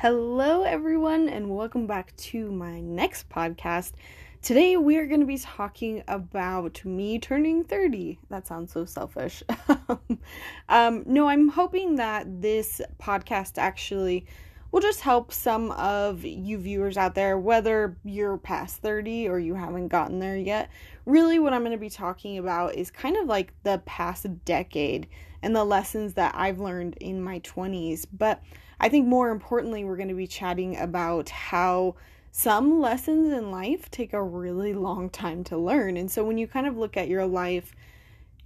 Hello, everyone, and welcome back to my next podcast. Today, we are going to be talking about me turning 30. That sounds so selfish. um, no, I'm hoping that this podcast actually will just help some of you viewers out there, whether you're past 30 or you haven't gotten there yet. Really, what I'm going to be talking about is kind of like the past decade and the lessons that I've learned in my 20s. But I think more importantly, we're going to be chatting about how some lessons in life take a really long time to learn. And so when you kind of look at your life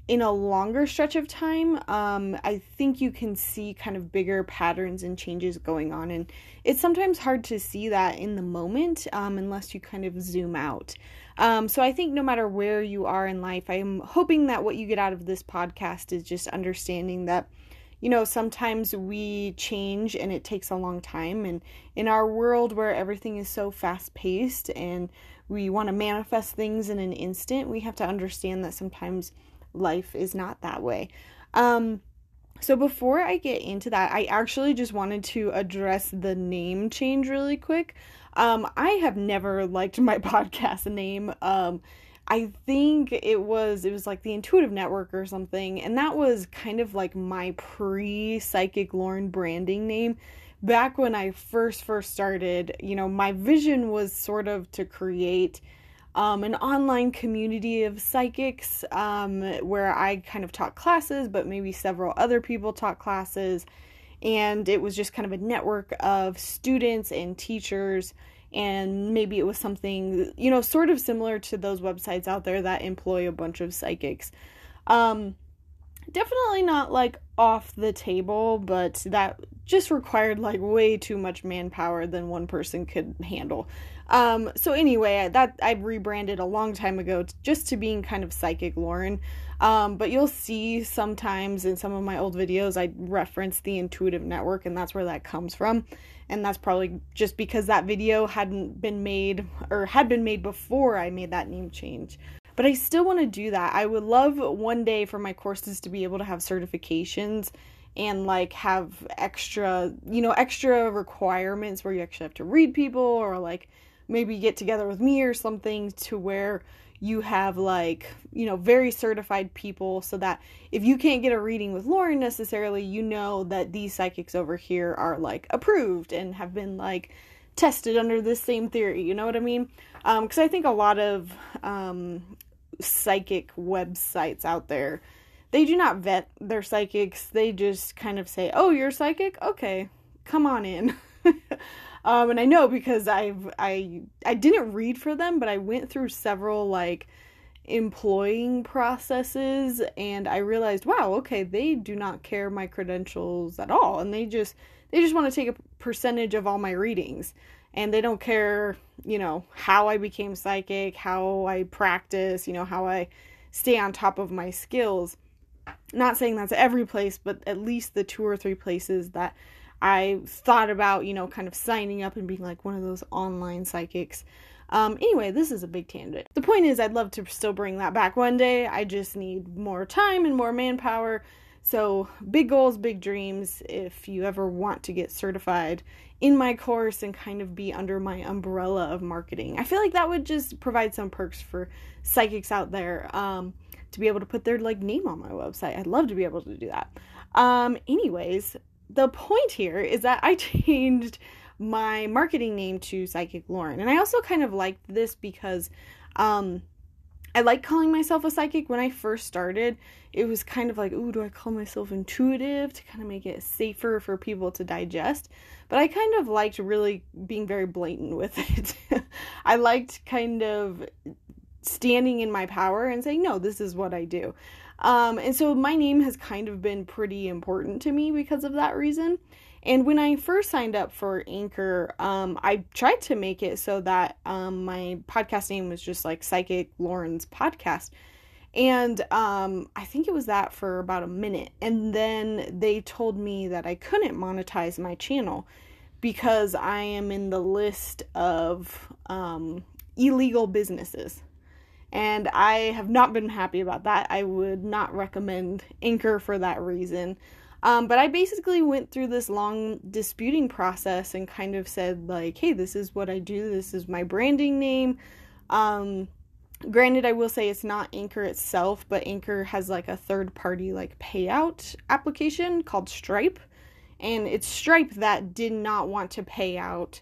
in a longer stretch of time, um, I think you can see kind of bigger patterns and changes going on. And it's sometimes hard to see that in the moment um, unless you kind of zoom out. Um, so I think no matter where you are in life, I'm hoping that what you get out of this podcast is just understanding that you know, sometimes we change and it takes a long time. And in our world where everything is so fast paced and we want to manifest things in an instant, we have to understand that sometimes life is not that way. Um, so before I get into that, I actually just wanted to address the name change really quick. Um, I have never liked my podcast name. Um, I think it was it was like the Intuitive Network or something, and that was kind of like my pre Psychic Lauryn branding name. Back when I first first started, you know, my vision was sort of to create um, an online community of psychics um, where I kind of taught classes, but maybe several other people taught classes, and it was just kind of a network of students and teachers and maybe it was something you know sort of similar to those websites out there that employ a bunch of psychics. Um definitely not like off the table but that just required like way too much manpower than one person could handle. Um so anyway that i rebranded a long time ago just to being kind of psychic lauryn um but you'll see sometimes in some of my old videos i reference the intuitive network and that's where that comes from and that's probably just because that video hadn't been made or had been made before I made that name change. But I still want to do that. I would love one day for my courses to be able to have certifications and like have extra, you know, extra requirements where you actually have to read people or like maybe get together with me or something to where you have like you know very certified people so that if you can't get a reading with lauryn necessarily you know that these psychics over here are like approved and have been like tested under this same theory you know what i mean? Because um, i think a lot of um, psychic websites out there they do not vet their psychics. They just kind of say oh you're psychic? Okay come on in Um, and I know because I've I I didn't read for them, but I went through several like employing processes and I realized, wow, okay, they do not care my credentials at all and they just they just want to take a percentage of all my readings and they don't care, you know, how I became psychic, how I practice, you know, how I stay on top of my skills. Not saying that's every place, but at least the two or three places that I thought about, you know, kind of signing up and being like one of those online psychics. Um, anyway, this is a big tangent. The point is, I'd love to still bring that back one day. I just need more time and more manpower. So, big goals, big dreams. If you ever want to get certified in my course and kind of be under my umbrella of marketing, I feel like that would just provide some perks for psychics out there um, to be able to put their like name on my website. I'd love to be able to do that. Um, anyways, the point here is that I changed my marketing name to Psychic Lauryn. And I also kind of liked this because um, I like calling myself a psychic. When I first started, it was kind of like, ooh, do I call myself intuitive to kind of make it safer for people to digest? But I kind of liked really being very blatant with it. I liked kind of standing in my power and saying, no, this is what I do. Um, and so my name has kind of been pretty important to me because of that reason. And when I first signed up for Anchor, um, I tried to make it so that um, my podcast name was just like Psychic Lauryn's Podcast. And um, I think it was that for about a minute. And then they told me that I couldn't monetize my channel because I am in the list of um, illegal businesses and I have not been happy about that. I would not recommend Anchor for that reason. Um, but I basically went through this long disputing process and kind of said, like, hey, this is what I do, this is my branding name. Um, granted, I will say it's not Anchor itself, but Anchor has like a third party, like, payout application called Stripe. And it's Stripe that did not want to pay out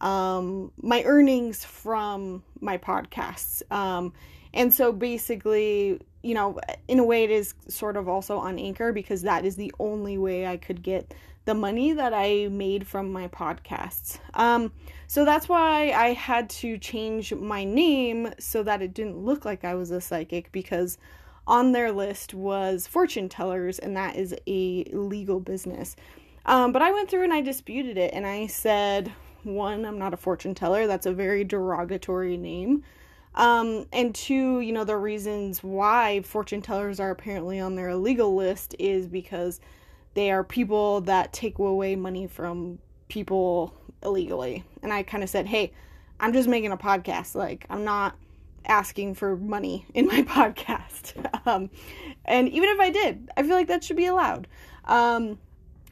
um, my earnings from my podcasts. Um, and so basically, you know, in a way, it is sort of also on Anchor because that is the only way I could get the money that I made from my podcasts. Um, so that's why I had to change my name so that it didn't look like I was a psychic because on their list was fortune tellers, and that is a legal business. Um, but I went through and I disputed it, and I said, one, I'm not a fortune teller. That's a very derogatory name. Um, and two, you know, the reasons why fortune tellers are apparently on their illegal list is because they are people that take away money from people illegally. And I kind of said, hey, I'm just making a podcast. Like, I'm not asking for money in my podcast. um, and even if I did, I feel like that should be allowed. Um,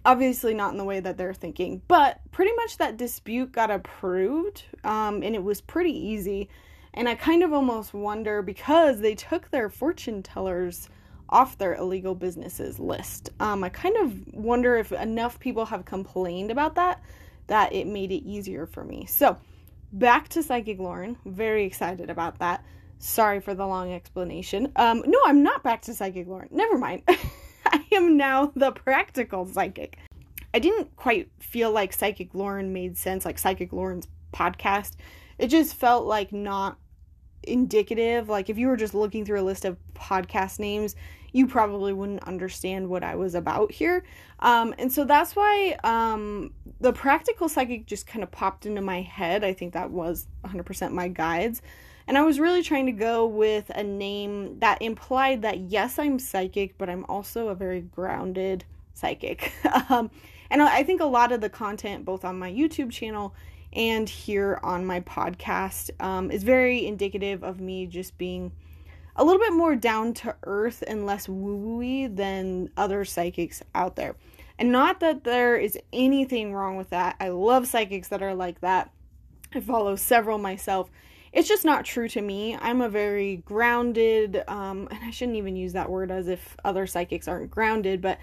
obviously not in the way that they're thinking, but pretty much that dispute got approved, um, and it was pretty easy. And I kind of almost wonder because they took their fortune tellers off their illegal businesses list. Um, I kind of wonder if enough people have complained about that that it made it easier for me. So, back to Psychic Lauryn. Very excited about that. Sorry for the long explanation. Um, no, I'm not back to Psychic Lauryn. Never mind. Am now the practical psychic. I didn't quite feel like Psychic Lauryn made sense, like Psychic Lauryn's podcast. It just felt like not indicative. Like if you were just looking through a list of podcast names, you probably wouldn't understand what I was about here. Um, and so that's why um, the practical psychic just kind of popped into my head. I think that was 100% my guides. And I was really trying to go with a name that implied that yes, I'm psychic, but I'm also a very grounded psychic. um, and I think a lot of the content, both on my YouTube channel and here on my podcast, um, is very indicative of me just being a little bit more down to earth and less woo wooey than other psychics out there. And not that there is anything wrong with that. I love psychics that are like that. I follow several myself it's just not true to me. I'm a very grounded, um, and I shouldn't even use that word as if other psychics aren't grounded, but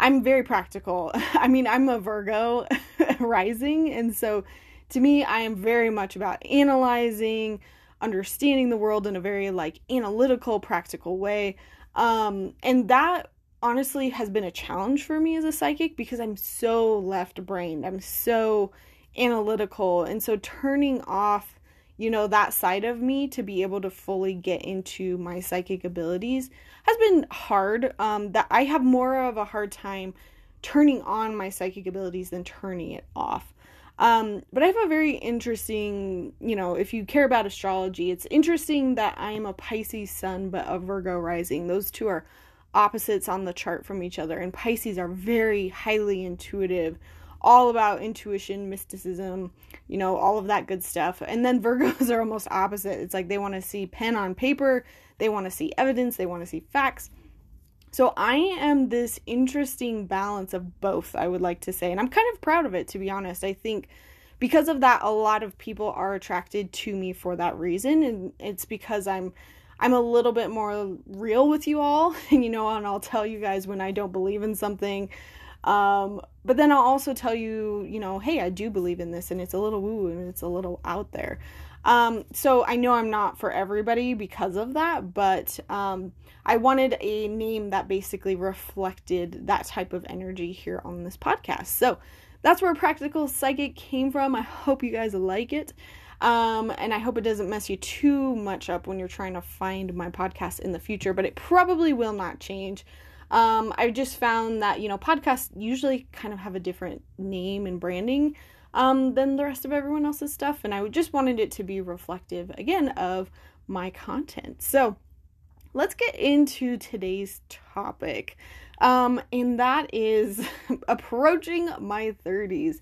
I'm very practical. I mean, I'm a Virgo rising, and so to me, I am very much about analyzing, understanding the world in a very like analytical, practical way. Um, and that honestly has been a challenge for me as a psychic because I'm so left brained. I'm so analytical. And so turning off you know, that side of me to be able to fully get into my psychic abilities has been hard. Um, that I have more of a hard time turning on my psychic abilities than turning it off. Um, but I have a very interesting, you know, if you care about astrology, it's interesting that I am a Pisces sun but a Virgo rising. Those two are opposites on the chart from each other, and Pisces are very highly intuitive all about intuition, mysticism, you know, all of that good stuff. And then Virgos are almost opposite. It's like they want to see pen on paper, they want to see evidence, they want to see facts. So I am this interesting balance of both, I would like to say. And I'm kind of proud of it, to be honest. I think because of that, a lot of people are attracted to me for that reason. And it's because I'm. I'm a little bit more real with you all, and you know, and I'll tell you guys when I don't believe in something. Um, but then I'll also tell you, you know, hey, I do believe in this and it's a little woo and it's a little out there. Um, so I know I'm not for everybody because of that, but um, I wanted a name that basically reflected that type of energy here on this podcast. So that's where Practical Psychic came from. I hope you guys like it. Um, and I hope it doesn't mess you too much up when you're trying to find my podcast in the future, but it probably will not change. Um, I just found that, you know, podcasts usually kind of have a different name and branding um, than the rest of everyone else's stuff. And I just wanted it to be reflective, again, of my content. So let's get into today's topic. Um, and that is approaching my 30s.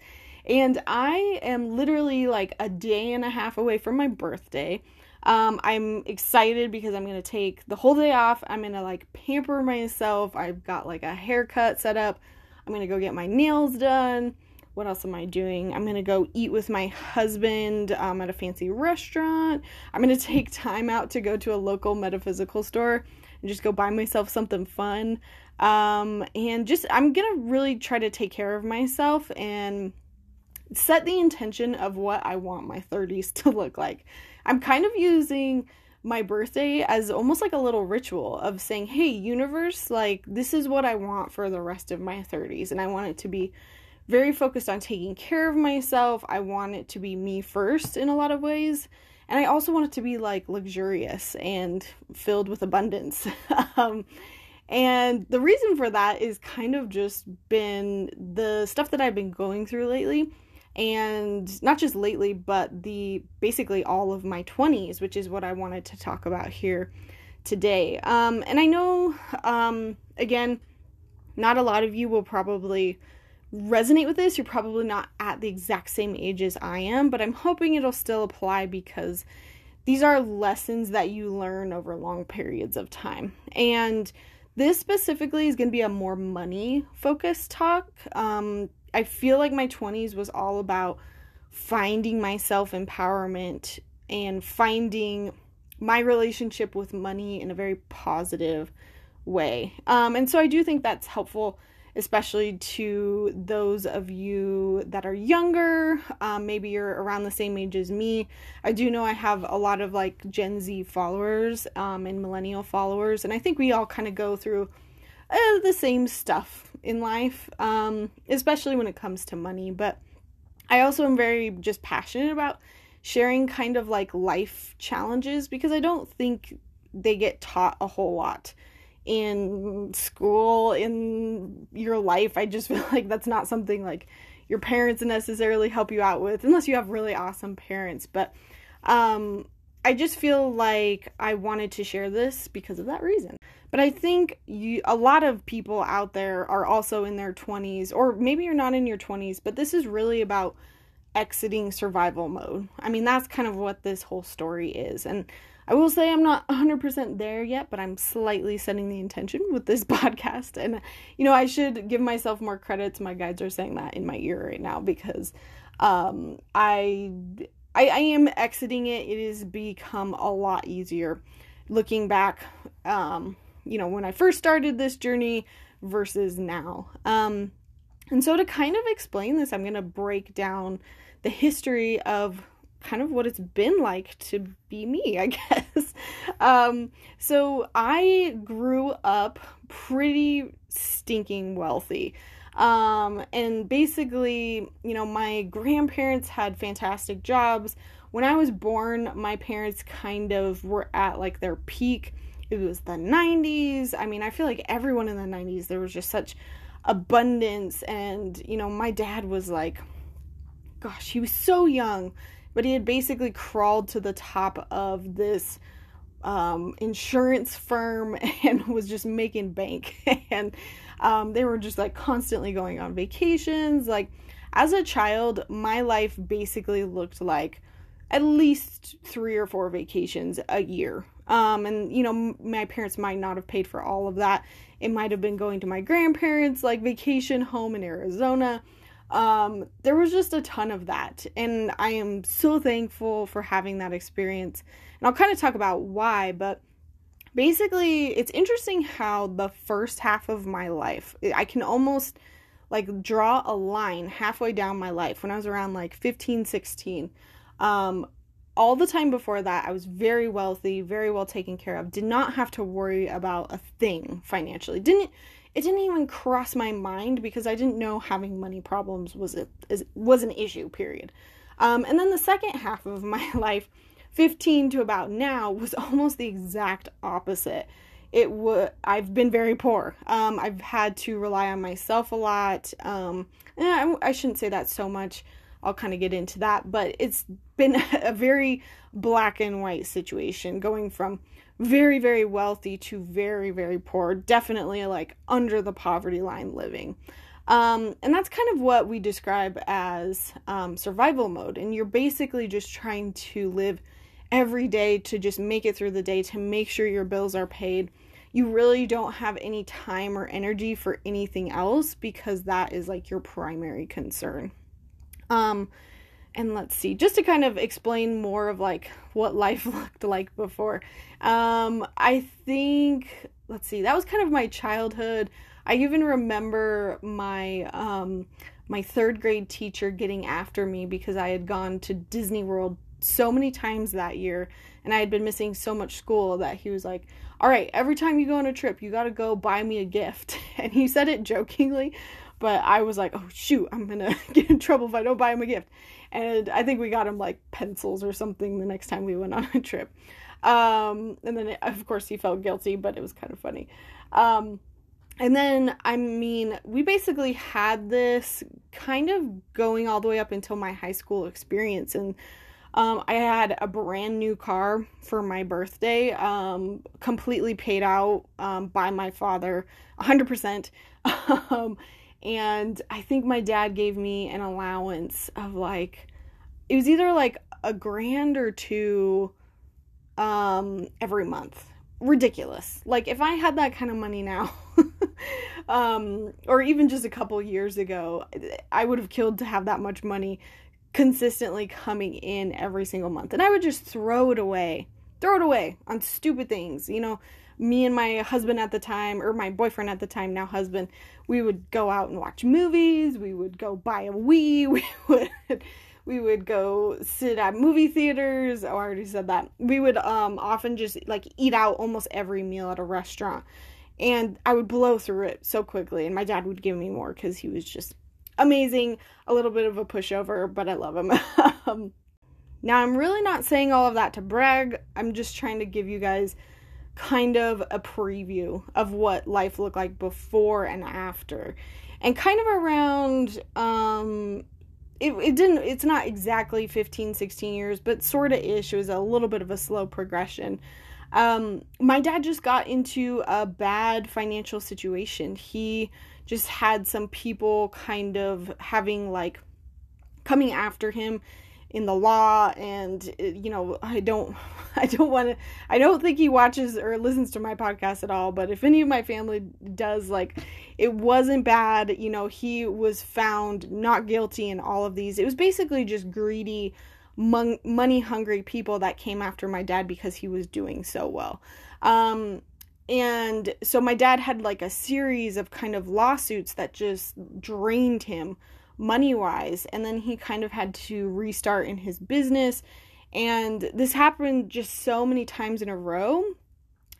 And I am literally like a day and a half away from my birthday. Um, I'm excited because I'm gonna take the whole day off. I'm gonna like pamper myself. I've got like a haircut set up. I'm to go get my nails done. What else am I doing? I'm to go eat with my husband um, at a fancy restaurant. I'm to take time out to go to a local metaphysical store and just go buy myself something fun. Um, and just, I'm to really try to take care of myself and set the intention of what I want my 30s to look like. I'm kind of using my birthday as almost like a little ritual of saying, hey, universe, like, this is what I want for the rest of my 30s. And I want it to be very focused on taking care of myself. I want it to be me first in a lot of ways. And I also want it to be like luxurious and filled with abundance. um, and the reason for that is kind of just been the stuff that I've been going through lately and not just lately but the basically all of my 20s which is what i wanted to talk about here today. Um, and i know um, again not a lot of you will probably resonate with this. You're probably not at the exact same age as i am but i'm hoping it'll still apply because these are lessons that you learn over long periods of time. And this specifically is going to be a more money focused talk. Um, I feel like my 20s was all about finding my self empowerment and finding my relationship with money in a very positive way. Um, and so I do think that's helpful, especially to those of you that are younger. Um, maybe you're around the same age as me. I do know I have a lot of like Gen Z followers um, and millennial followers, and I think we all kind of go through uh, the same stuff in life, um, especially when it comes to money. But I also am very just passionate about sharing kind of like life challenges because I don't think they get taught a whole lot in school, in your life. I just feel like that's not something like your parents necessarily help you out with unless you have really awesome parents. But um, I just feel like I wanted to share this because of that reason. But I think you a lot of people out there are also in their 20s or maybe you're not in your 20s, but this is really about exiting survival mode. I mean, that's kind of what this whole story is. And I will say I'm not 100% there yet, but I'm slightly setting the intention with this podcast. And, you know, I should give myself more credits. My guides are saying that in my ear right now because um, I I, I am exiting it. It has become a lot easier looking back, um, you know, when I first started this journey versus now. Um, and so, to kind of explain this, I'm going to break down the history of kind of what it's been like to be me, I guess. Um, so, I grew up pretty stinking wealthy. Um, and basically, you know, my grandparents had fantastic jobs. When I was born, my parents kind of were at like their peak. It was the 90s. I mean, I feel like everyone in the 90s, there was just such abundance. And, you know, my dad was like, gosh, he was so young, but he had basically crawled to the top of this um, insurance firm and was just making bank. and um, they were just like constantly going on vacations. Like, as a child, my life basically looked like at least three or four vacations a year. Um, and you know, my parents might not have paid for all of that. It might have been going to my grandparents' like vacation home in Arizona. Um, there was just a ton of that, and I am so thankful for having that experience. And I'll kind of talk about why, but basically it's interesting how the first half of my life i can almost like draw a line halfway down my life when i was around like 15 16 um all the time before that i was very wealthy very well taken care of did not have to worry about a thing financially didn't it didn't even cross my mind because i didn't know having money problems was a, was an issue period um, and then the second half of my life 15 to about now was almost the exact opposite. It I've been very poor. Um, I've had to rely on myself a lot. Um, I, I shouldn't say that so much. I'll kind of get into that, but it's been a very black and white situation going from very very wealthy to very very poor definitely like under the poverty line living um, and that's kind of what we describe as um, survival mode and you're basically just trying to live every day to just make it through the day to make sure your bills are paid. you really don't have any time or energy for anything else because that is like your primary concern. Um, and let's see, just to kind of explain more of like what life looked like before. Um, I think, let's see, that was kind of my childhood. I even remember my um, my third grade teacher getting after me because I had gone to Disney World so many times that year and I had been missing so much school that he was like, All right, every time you go on a trip, you got to go buy me a gift. And he said it jokingly, but I was like, Oh, shoot, I'm to get in trouble if I don't buy him a gift. And I think we got him like pencils or something the next time we went on a trip. Um, and then, it, of course, he felt guilty, but it was kind of funny. Um, and then, I mean, we basically had this kind of going all the way up until my high school experience. And um, I had a brand new car for my birthday, um, completely paid out um, by my father, 100%. And I think my dad gave me an allowance of like, it was either like a grand or two um, every month. Ridiculous. Like, if I had that kind of money now, um, or even just a couple years ago, I would have killed to have that much money consistently coming in every single month. And I would just throw it away, throw it away on stupid things. You know, me and my husband at the time, or my boyfriend at the time, now husband, we would go out and watch movies. We would go buy a Wii. We would. We would go sit at movie theaters. Oh, I already said that. We would um often just like eat out almost every meal at a restaurant. And I would blow through it so quickly and my dad would give me more cuz he was just amazing, a little bit of a pushover, but I love him. um, now, I'm really not saying all of that to brag. I'm just trying to give you guys kind of a preview of what life looked like before and after. And kind of around um it, it didn't it's not exactly 15 16 years but sort of ish it was a little bit of a slow progression um my dad just got into a bad financial situation he just had some people kind of having like coming after him in the law and you know i don't i don't want to i don't think he watches or listens to my podcast at all but if any of my family does like it wasn't bad you know he was found not guilty in all of these. It was basically just greedy mon- money hungry people that came after my dad because he was doing so well. Um and so my dad had like a series of kind of lawsuits that just drained him money wise. And then he kind of had to restart in his business. And this happened just so many times in a row.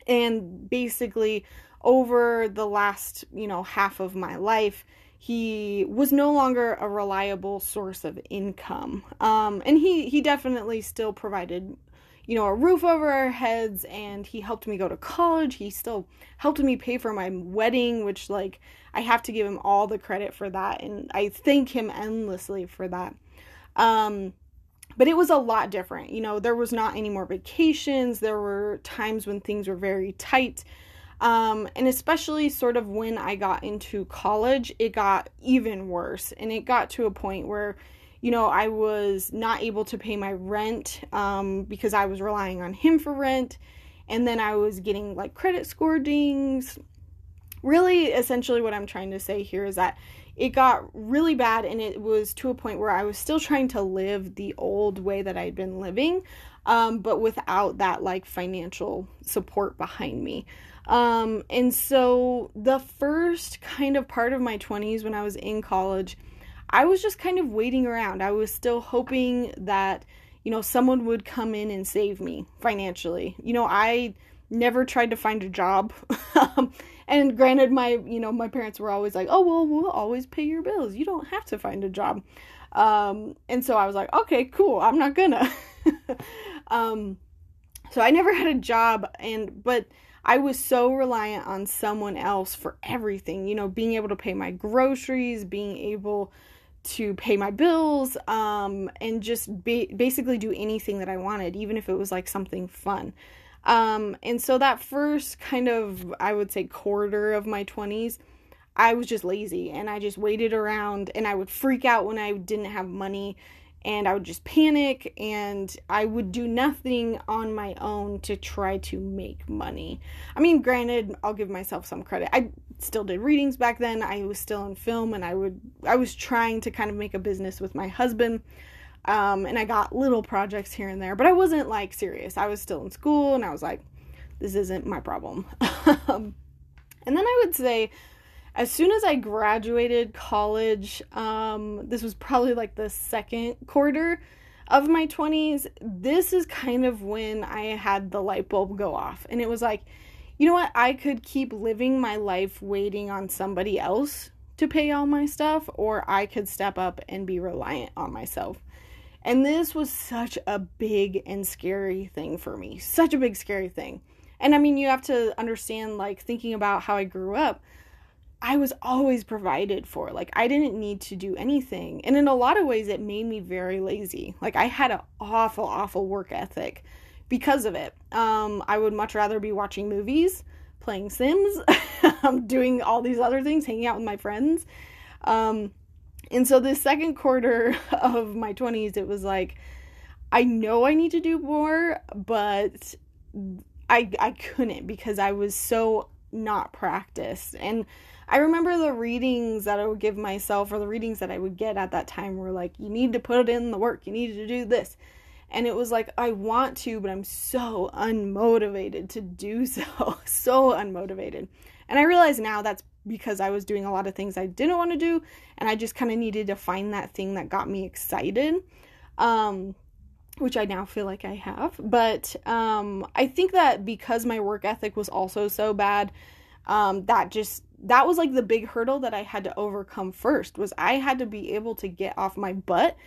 And basically, over the last, you know, half of my life, he was no longer a reliable source of income. Um, and he, he definitely still provided you know, a roof over our heads and he helped me go to college. He still helped me pay for my wedding, which like I have to give him all the credit for that and I thank him endlessly for that. Um but it was a lot different. You know, there was not any more vacations. There were times when things were very tight. Um, and especially sort of when I got into college, it got even worse. And it got to a point where you know, I was not able to pay my rent um, because I was relying on him for rent. And then I was getting like credit score dings. Really, essentially, what I'm trying to say here is that it got really bad and it was to a point where I was still trying to live the old way that I'd been living, um, but without that like financial support behind me. Um, and so the first kind of part of my 20s when I was in college, I was just kind of waiting around. I was still hoping that, you know, someone would come in and save me financially. You know, I never tried to find a job. And granted my, you know, my parents were always like, "Oh, well, we'll always pay your bills. You don't have to find a job." Um, and so I was like, "Okay, cool. I'm not gonna." um, so I never had a job and but I was so reliant on someone else for everything, you know, being able to pay my groceries, being able to pay my bills um, and just ba- basically do anything that I wanted, even if it was like something fun. Um, and so that first kind of, I would say, quarter of my 20s, I was just lazy and I just waited around and I would freak out when I didn't have money and I would just panic and I would do nothing on my own to try to make money. I mean, granted, I'll give myself some credit. I still did readings back then. I was still in film and I would I was trying to kind of make a business with my husband. Um, and I got little projects here and there, but I wasn't like serious. I was still in school and I was like, this isn't my problem. and then I would say as soon as I graduated college, um, this was probably like the second quarter of my 20s, this is kind of when I had the light bulb go off. And it was like, you know what? I could keep living my life waiting on somebody else to pay all my stuff, or I could step up and be reliant on myself. And this was such a big and scary thing for me. Such a big, scary thing. And I mean, you have to understand, like, thinking about how I grew up I was always provided for. Like I didn't need to do anything. And in a lot of ways it made me very lazy. Like I had an awful awful work ethic because of it. Um I would much rather be watching movies, playing Sims, doing all these other things, hanging out with my friends. Um and so the second quarter of my 20s it was like I know I need to do more, but I I couldn't because I was so not practiced. And I remember the readings that I would give myself or the readings that I would get at that time were like, you need to put in the work, you need to do this. And it was like, I want to, but I'm so unmotivated to do so. so unmotivated. And I realize now that's because I was doing a lot of things I didn't want to do. And I just kind of needed to find that thing that got me excited. Um, which I now feel like I have. But um, I think that because my work ethic was also so bad, um, that just that was like the big hurdle that I had to overcome first was I had to be able to get off my butt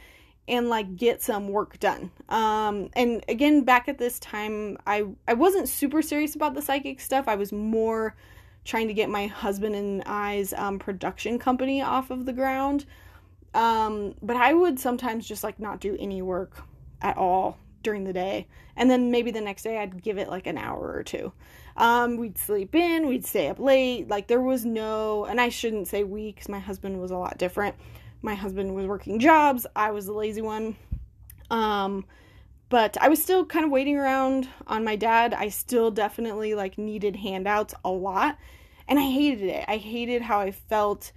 and like get some work done. Um and again back at this time I I wasn't super serious about the psychic stuff. I was more trying to get my husband and I's um, production company off of the ground. Um but I would sometimes just like not do any work at all during the day. And then maybe the next day I'd give it like an hour or two. Um, we'd sleep in, we'd stay up late. Like there was no, and I shouldn't say we because my husband was a lot different. My husband was working jobs, I was the lazy one. Um, but I was still kind of waiting around on my dad. I still definitely like needed handouts a lot. And I hated it. I hated how I felt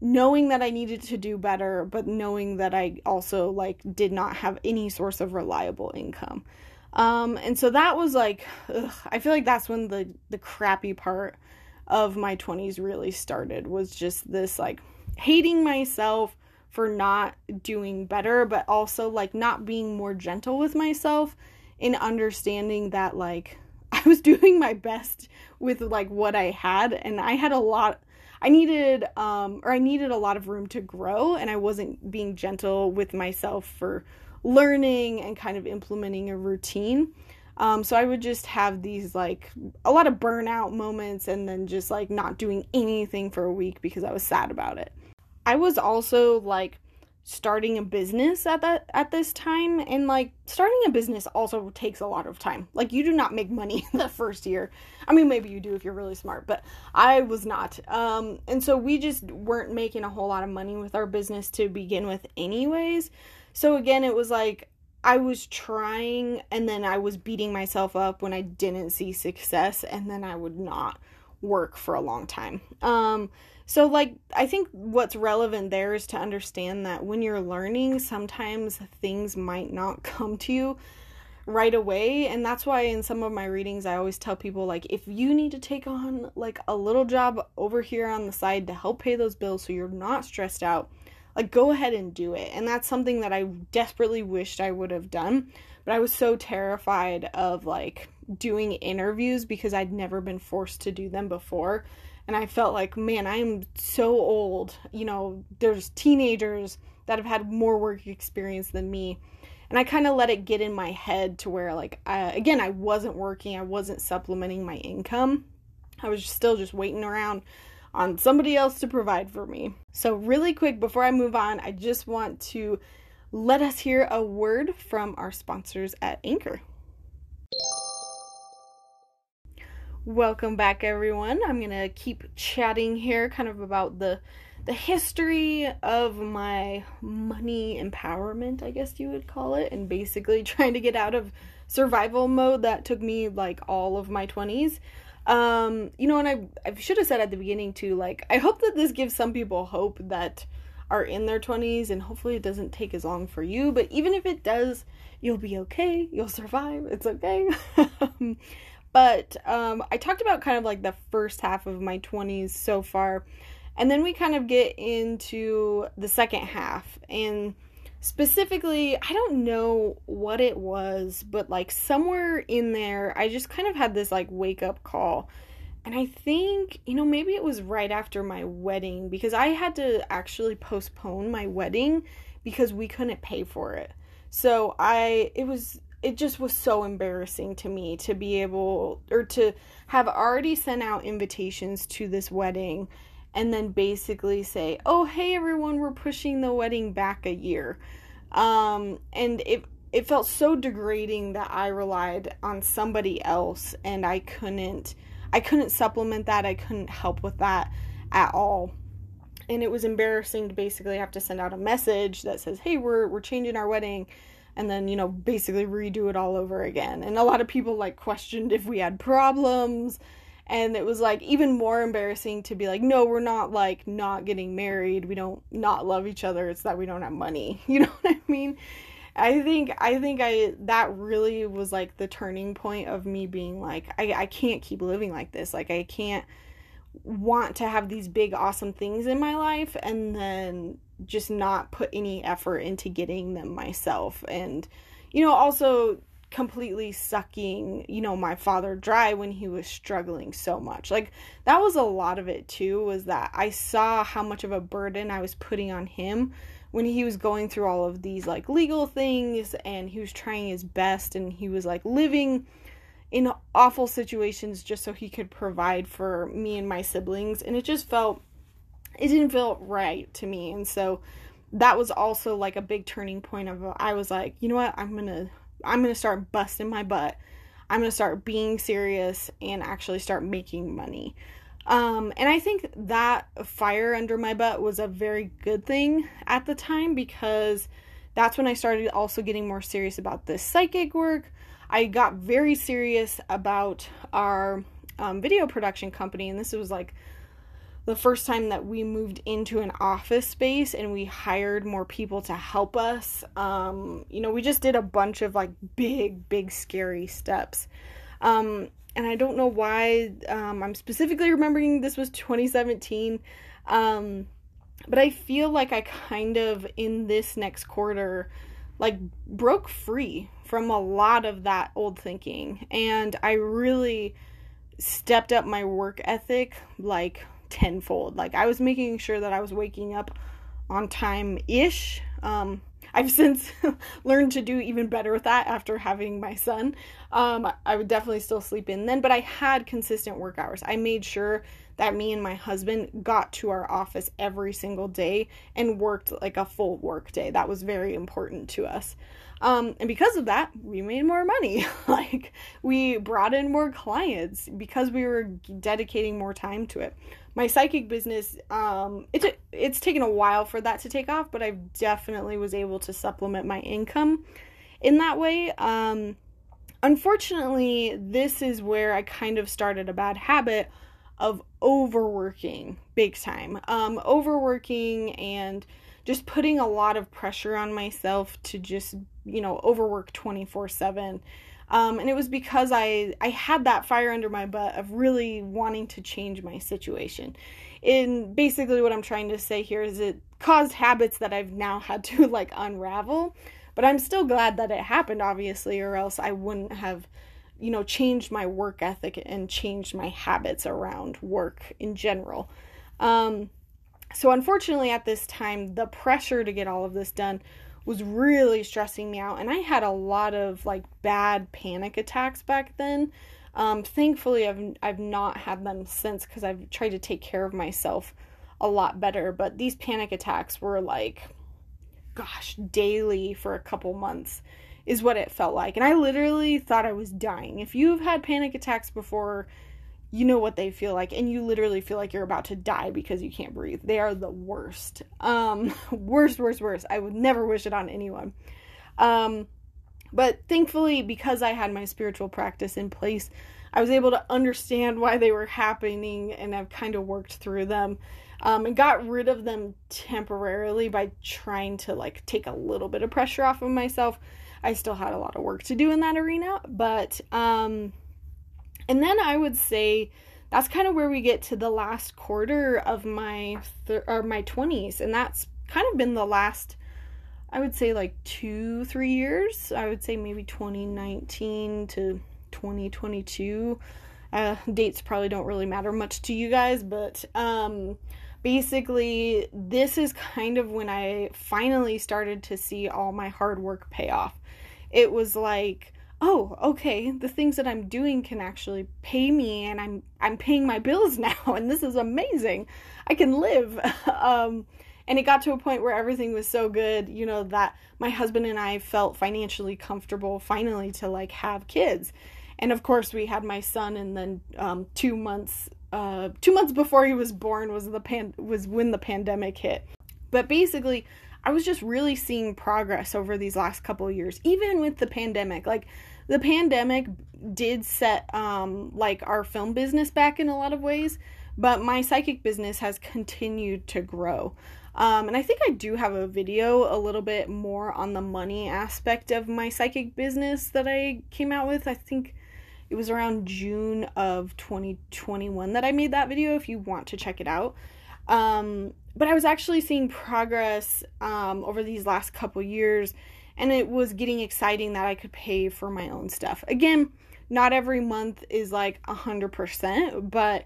knowing that I needed to do better, but knowing that I also like did not have any source of reliable income. Um, and so that was like, ugh, I feel like that's when the the crappy part of my 20s really started was just this like hating myself for not doing better, but also like not being more gentle with myself in understanding that like I was doing my best with like what I had and I had a lot I needed um or I needed a lot of room to grow and I wasn't being gentle with myself for learning and kind of implementing a routine. Um, so I would just have these like a lot of burnout moments and then just like not doing anything for a week because I was sad about it. I was also like starting a business at that at this time and like starting a business also takes a lot of time. Like you do not make money in the first year. I mean maybe you do if you're really smart, but I was not. Um and so we just weren't making a whole lot of money with our business to begin with anyways. So again, it was like I was trying and then I was beating myself up when I didn't see success and then I would not work for a long time. Um so like I think what's relevant there is to understand that when you're learning sometimes things might not come to you right away. And that's why in some of my readings I always tell people like if you need to take on like a little job over here on the side to help pay those bills so you're not stressed out like go ahead and do it. And that's something that i desperately wished i would have done. But i was so terrified of like doing interviews because i'd never been forced to do them before and i felt like man i'm so old you know there's teenagers that have had more work experience than me and i kind of let it get in my head to where like I, again i wasn't working i wasn't supplementing my income i was still just waiting around on somebody else to provide for me. So, really quick before I move on, I just want to let us hear a word from our sponsors at Anchor. Welcome back everyone. I'm going to keep chatting here kind of about the the history of my money empowerment, I guess you would call it, and basically trying to get out of survival mode that took me like all of my 20s. Um, you know, and I I should have said at the beginning too, like I hope that this gives some people hope that are in their 20s and hopefully it doesn't take as long for you, but even if it does, you'll be okay. You'll survive. It's okay. but um I talked about kind of like the first half of my 20s so far. And then we kind of get into the second half and specifically, I don't know what it was, but like somewhere in there, I just kind of had this like wake up call. And I think, you know, maybe it was right after my wedding because I had to actually postpone my wedding because we couldn't pay for it. So I, it was, it just was so embarrassing to me to be able or to have already sent out invitations to this wedding and then basically say, "Oh, hey everyone, we're pushing the wedding back a year." Um, and it it felt so degrading that I relied on somebody else and I couldn't I couldn't supplement that. I couldn't help with that at all. And it was embarrassing to basically have to send out a message that says, "Hey, we're we're changing our wedding." And then, you know, basically redo it all over again. And a lot of people like questioned if we had problems. And it was like even more embarrassing to be like no we're not like not getting married. We don't not love each other. It's that we don't have money. You know what i mean? I think i think i that really was like the turning point of me being like i, I can't keep living like this. Like i can't want to have these big awesome things in my life. And then just not put any effort into getting them myself and you know also completely sucking, you know, my father dry when he was struggling so much. Like that was a lot of it too was that I saw how much of a burden I was putting on him when he was going through all of these like legal things and he was trying his best and he was like living in awful situations just so he could provide for me and my siblings and it just felt it didn't feel right to me and so that was also like a big turning point of I was like, you know what, I'm going to I'm going to start busting my butt. I'm going to start being serious and actually start making money. Um, and I think that fire under my butt was a very good thing at the time because that's when I started also getting more serious about this psychic work. I got very serious about our um, video production company, and this was like the first time that we moved into an office space and we hired more people to help us. Um, you know, we just did a bunch of like big, big, scary steps. Um, and I don't know why um, I'm specifically remembering this was 2017. Um, but I feel like I kind of, in this next quarter, like broke free from a lot of that old thinking. And I really stepped up my work ethic like tenfold. Like I was making sure that I was waking up on time ish. Um, I've since learned to do even better with that after having my son. Um, I would definitely still sleep in then, but I had consistent work hours. I made sure that me and my husband got to our office every single day and worked like a full work day. That was very important to us. Um, and because of that, we made more money. like we brought in more clients because we were dedicating more time to it. My psychic business, um, it's it's taken a while for that to take off, but I definitely was able to supplement my income in that way. Um, unfortunately, this is where I kind of started a bad habit of overworking big time. Um, overworking and just putting a lot of pressure on myself to just you know overwork 24 7 um, and it was because I I had that fire under my butt of really wanting to change my situation. And basically, what I'm trying to say here is it caused habits that I've now had to like unravel. But I'm still glad that it happened, obviously, or else I wouldn't have, you know, changed my work ethic and changed my habits around work in general. Um, so unfortunately, at this time, the pressure to get all of this done was really stressing me out and I had a lot of like bad panic attacks back then. Um, thankfully I've I've not had them since cuz I've tried to take care of myself a lot better, but these panic attacks were like gosh, daily for a couple months is what it felt like. And I literally thought I was dying. If you've had panic attacks before, you know what they feel like and you literally feel like you're about to die because you can't breathe. They are the worst. Um worst worst worst. I would never wish it on anyone. Um but thankfully because i had my spiritual practice in place i was able to understand why they were happening and i've kind of worked through them um, and got rid of them temporarily by trying to like take a little bit of pressure off of myself. I still had a lot of work to do in that arena but um and then I would say that's kind of where we get to the last quarter of my or my 20s and that's kind of been the last I would say like 2 3 years. I would say maybe 2019 to 2022. Uh, dates probably don't really matter much to you guys, but um basically this is kind of when I finally started to see all my hard work pay off. It was like oh okay the things that i'm doing can actually pay me and i'm i'm paying my bills now and this is amazing. I can live. Um and it got to a point where everything was so good you know that my husband and i felt financially comfortable finally to like have kids. And of course we had my son and then um, two months uh, two months before he was born was the pan was when the pandemic hit. But basically I was just really seeing progress over these last couple of years, even with the pandemic. Like the pandemic did set um like our film business back in a lot of ways, but my psychic business has continued to grow. Um, and I think I do have a video a little bit more on the money aspect of my psychic business that I came out with. I think it was around June of 2021 that I made that video if you want to check it out. Um, but I was actually seeing progress um, over these last couple years, and it was getting exciting that I could pay for my own stuff. Again, not every month is like a hundred percent, but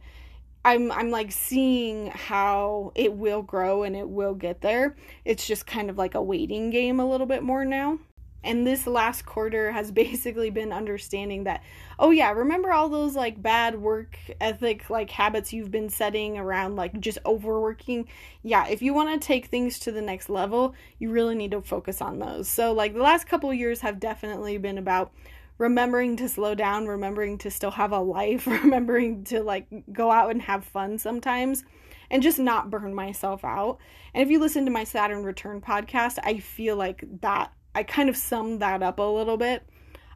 I'm I'm like seeing how it will grow and it will get there. It's just kind of like a waiting game a little bit more now. And this last quarter has basically been understanding that, oh yeah, remember all those like bad work ethic like habits you've been setting around like just overworking? Yeah, if you want to take things to the next level, you really need to focus on those. So like the last couple years have definitely been about remembering to slow down, remembering to still have a life, remembering to like go out and have fun sometimes and just not burn myself out. And if you listen to my Saturn Return podcast, I feel like that I kind of summed that up a little bit.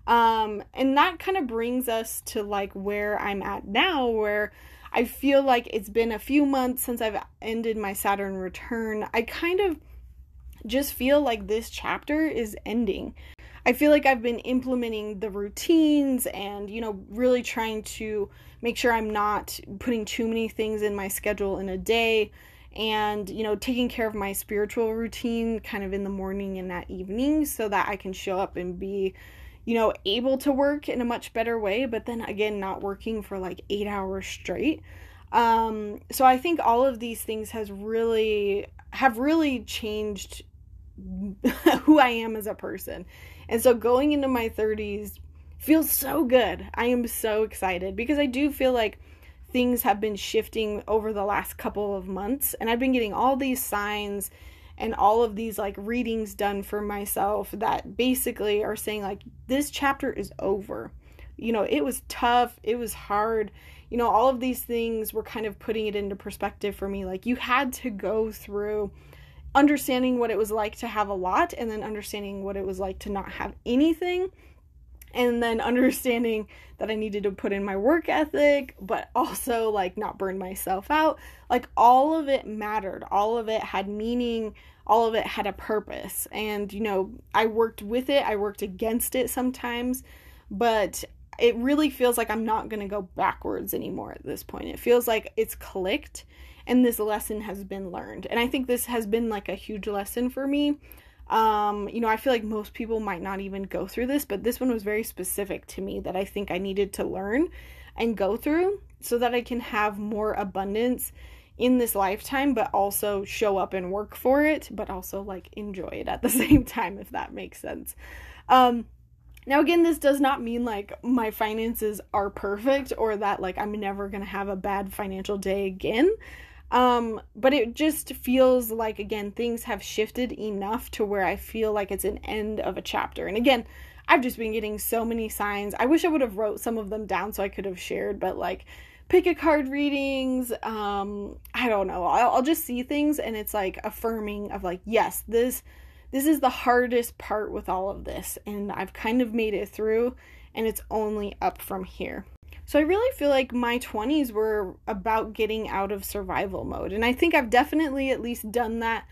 Um, and that kind of brings us to like where I'm at now, where I feel like it's been a few months since I've ended my Saturn return. I kind of just feel like this chapter is ending. I feel like I've been implementing the routines and, you know, really trying to make sure I'm not putting too many things in my schedule in a day and you know taking care of my spiritual routine kind of in the morning and at evening so that I can show up and be you know able to work in a much better way but then again not working for like 8 hours straight. Um so I think all of these things has really have really changed who I am as a person. And so going into my 30s feels so good. I am so excited because I do feel like things have been shifting over the last couple of months and I've been getting all these signs and all of these like readings done for myself that basically are saying like this chapter is over. You know, it was tough, it was hard. You know, all of these things were kind of putting it into perspective for me. Like you had to go through understanding what it was like to have a lot and then understanding what it was like to not have anything and then understanding that I needed to put in my work ethic, but also like not burn myself out. Like all of it mattered. All of it had meaning. All of it had a purpose. And, you know, I worked with it, I worked against it sometimes, but it really feels like I'm not going to go backwards anymore at this point. It feels like it's clicked and this lesson has been learned. And I think this has been like a huge lesson for me um, you know, I feel like most people might not even go through this, but this one was very specific to me that I think I needed to learn and go through so that I can have more abundance in this lifetime, but also show up and work for it, but also like enjoy it at the same time, if that makes sense. Um, now, again, this does not mean like my finances are perfect or that like I'm never gonna have a bad financial day again. Um, but it just feels like again things have shifted enough to where I feel like it's an end of a chapter. And again, I've just been getting so many signs. I wish I would have wrote some of them down so I could have shared, but like pick a card readings. Um, I don't know. I'll, I'll just see things and it's like affirming of like, yes, this this is the hardest part with all of this and I've kind of made it through and it's only up from here. So I really feel like my 20s were about getting out of survival mode and I think I've definitely at least done that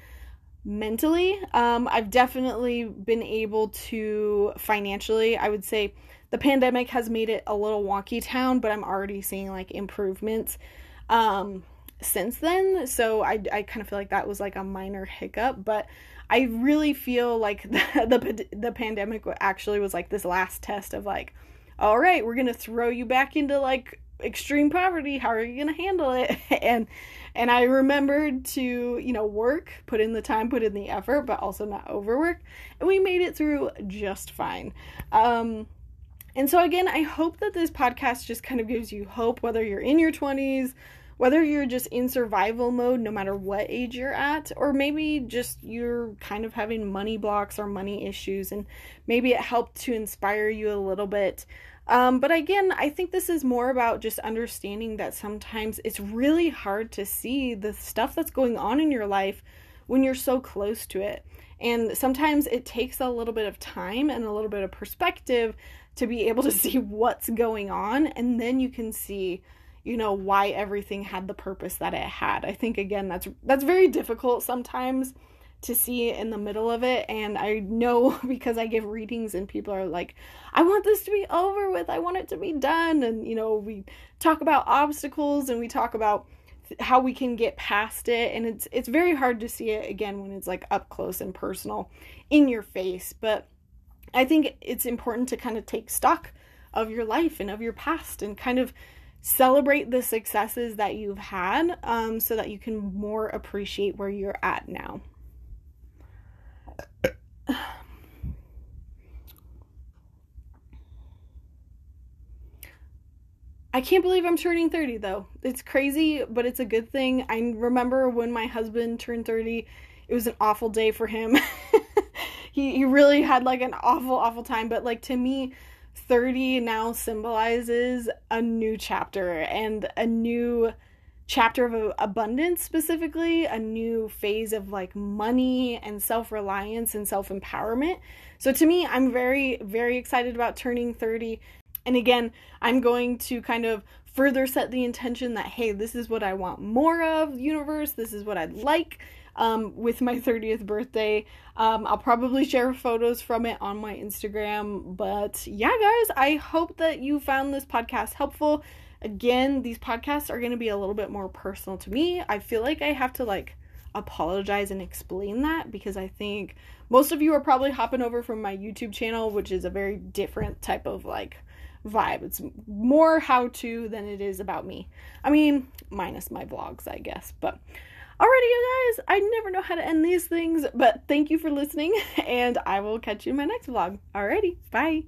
mentally. Um, I've definitely been able to financially, I would say the pandemic has made it a little wonky town, but I'm already seeing like improvements um, since then. So I, I kind of feel like that was like a minor hiccup, but I really feel like the, the, the pandemic actually was like this last test of like, all right, we're going to throw you back into like extreme poverty. How are you going to handle it? and and I remembered to, you know, work, put in the time, put in the effort, but also not overwork. And we made it through just fine. Um, and so, again, I hope that this podcast just kind of gives you hope, whether you're in your 20s, whether you're just in survival mode, no matter what age you're at, or maybe just you're kind of having money blocks or money issues, and maybe it helped to inspire you a little bit. Um, but again, I think this is more about just understanding that sometimes it's really hard to see the stuff that's going on in your life when you're so close to it. And sometimes it takes a little bit of time and a little bit of perspective to be able to see what's going on. And then you can see, you know, why everything had the purpose that it had. I think again that's that's very difficult sometimes to see in the middle of it. And I know because I give readings and people are like, I want this to be over with. I want it to be done. And, you know, we talk about obstacles and we talk about how we can get past it and it's it's very hard to see it again when it's like up close and personal in your face but i think it's important to kind of take stock of your life and of your past and kind of celebrate the successes that you've had um, so that you can more appreciate where you're at now I can't believe I'm turning 30 though. It's crazy, but it's a good thing. I remember when my husband turned 30, it was an awful day for him. he he really had like an awful awful time, but like to me 30 now symbolizes a new chapter and a new chapter of abundance specifically a new phase of like money and self-reliance and self-empowerment. So to me i'm very very excited about turning 30 and again i'm going to kind of further set the intention that hey this is what i want more of universe. This is what i'd like um, with my 30th birthday um, i'll probably share photos from it on my instagram but yeah guys i hope that you found this podcast helpful Again, these podcasts are going to be a little bit more personal to me. I feel like I have to like apologize and explain that because I think most of you are probably hopping over from my YouTube channel, which is a very different type of like vibe. It's more how to than it is about me. I mean, minus my vlogs, I guess. But alrighty, you guys, I never know how to end these things, but thank you for listening, and I will catch you in my next vlog. Alrighty, bye.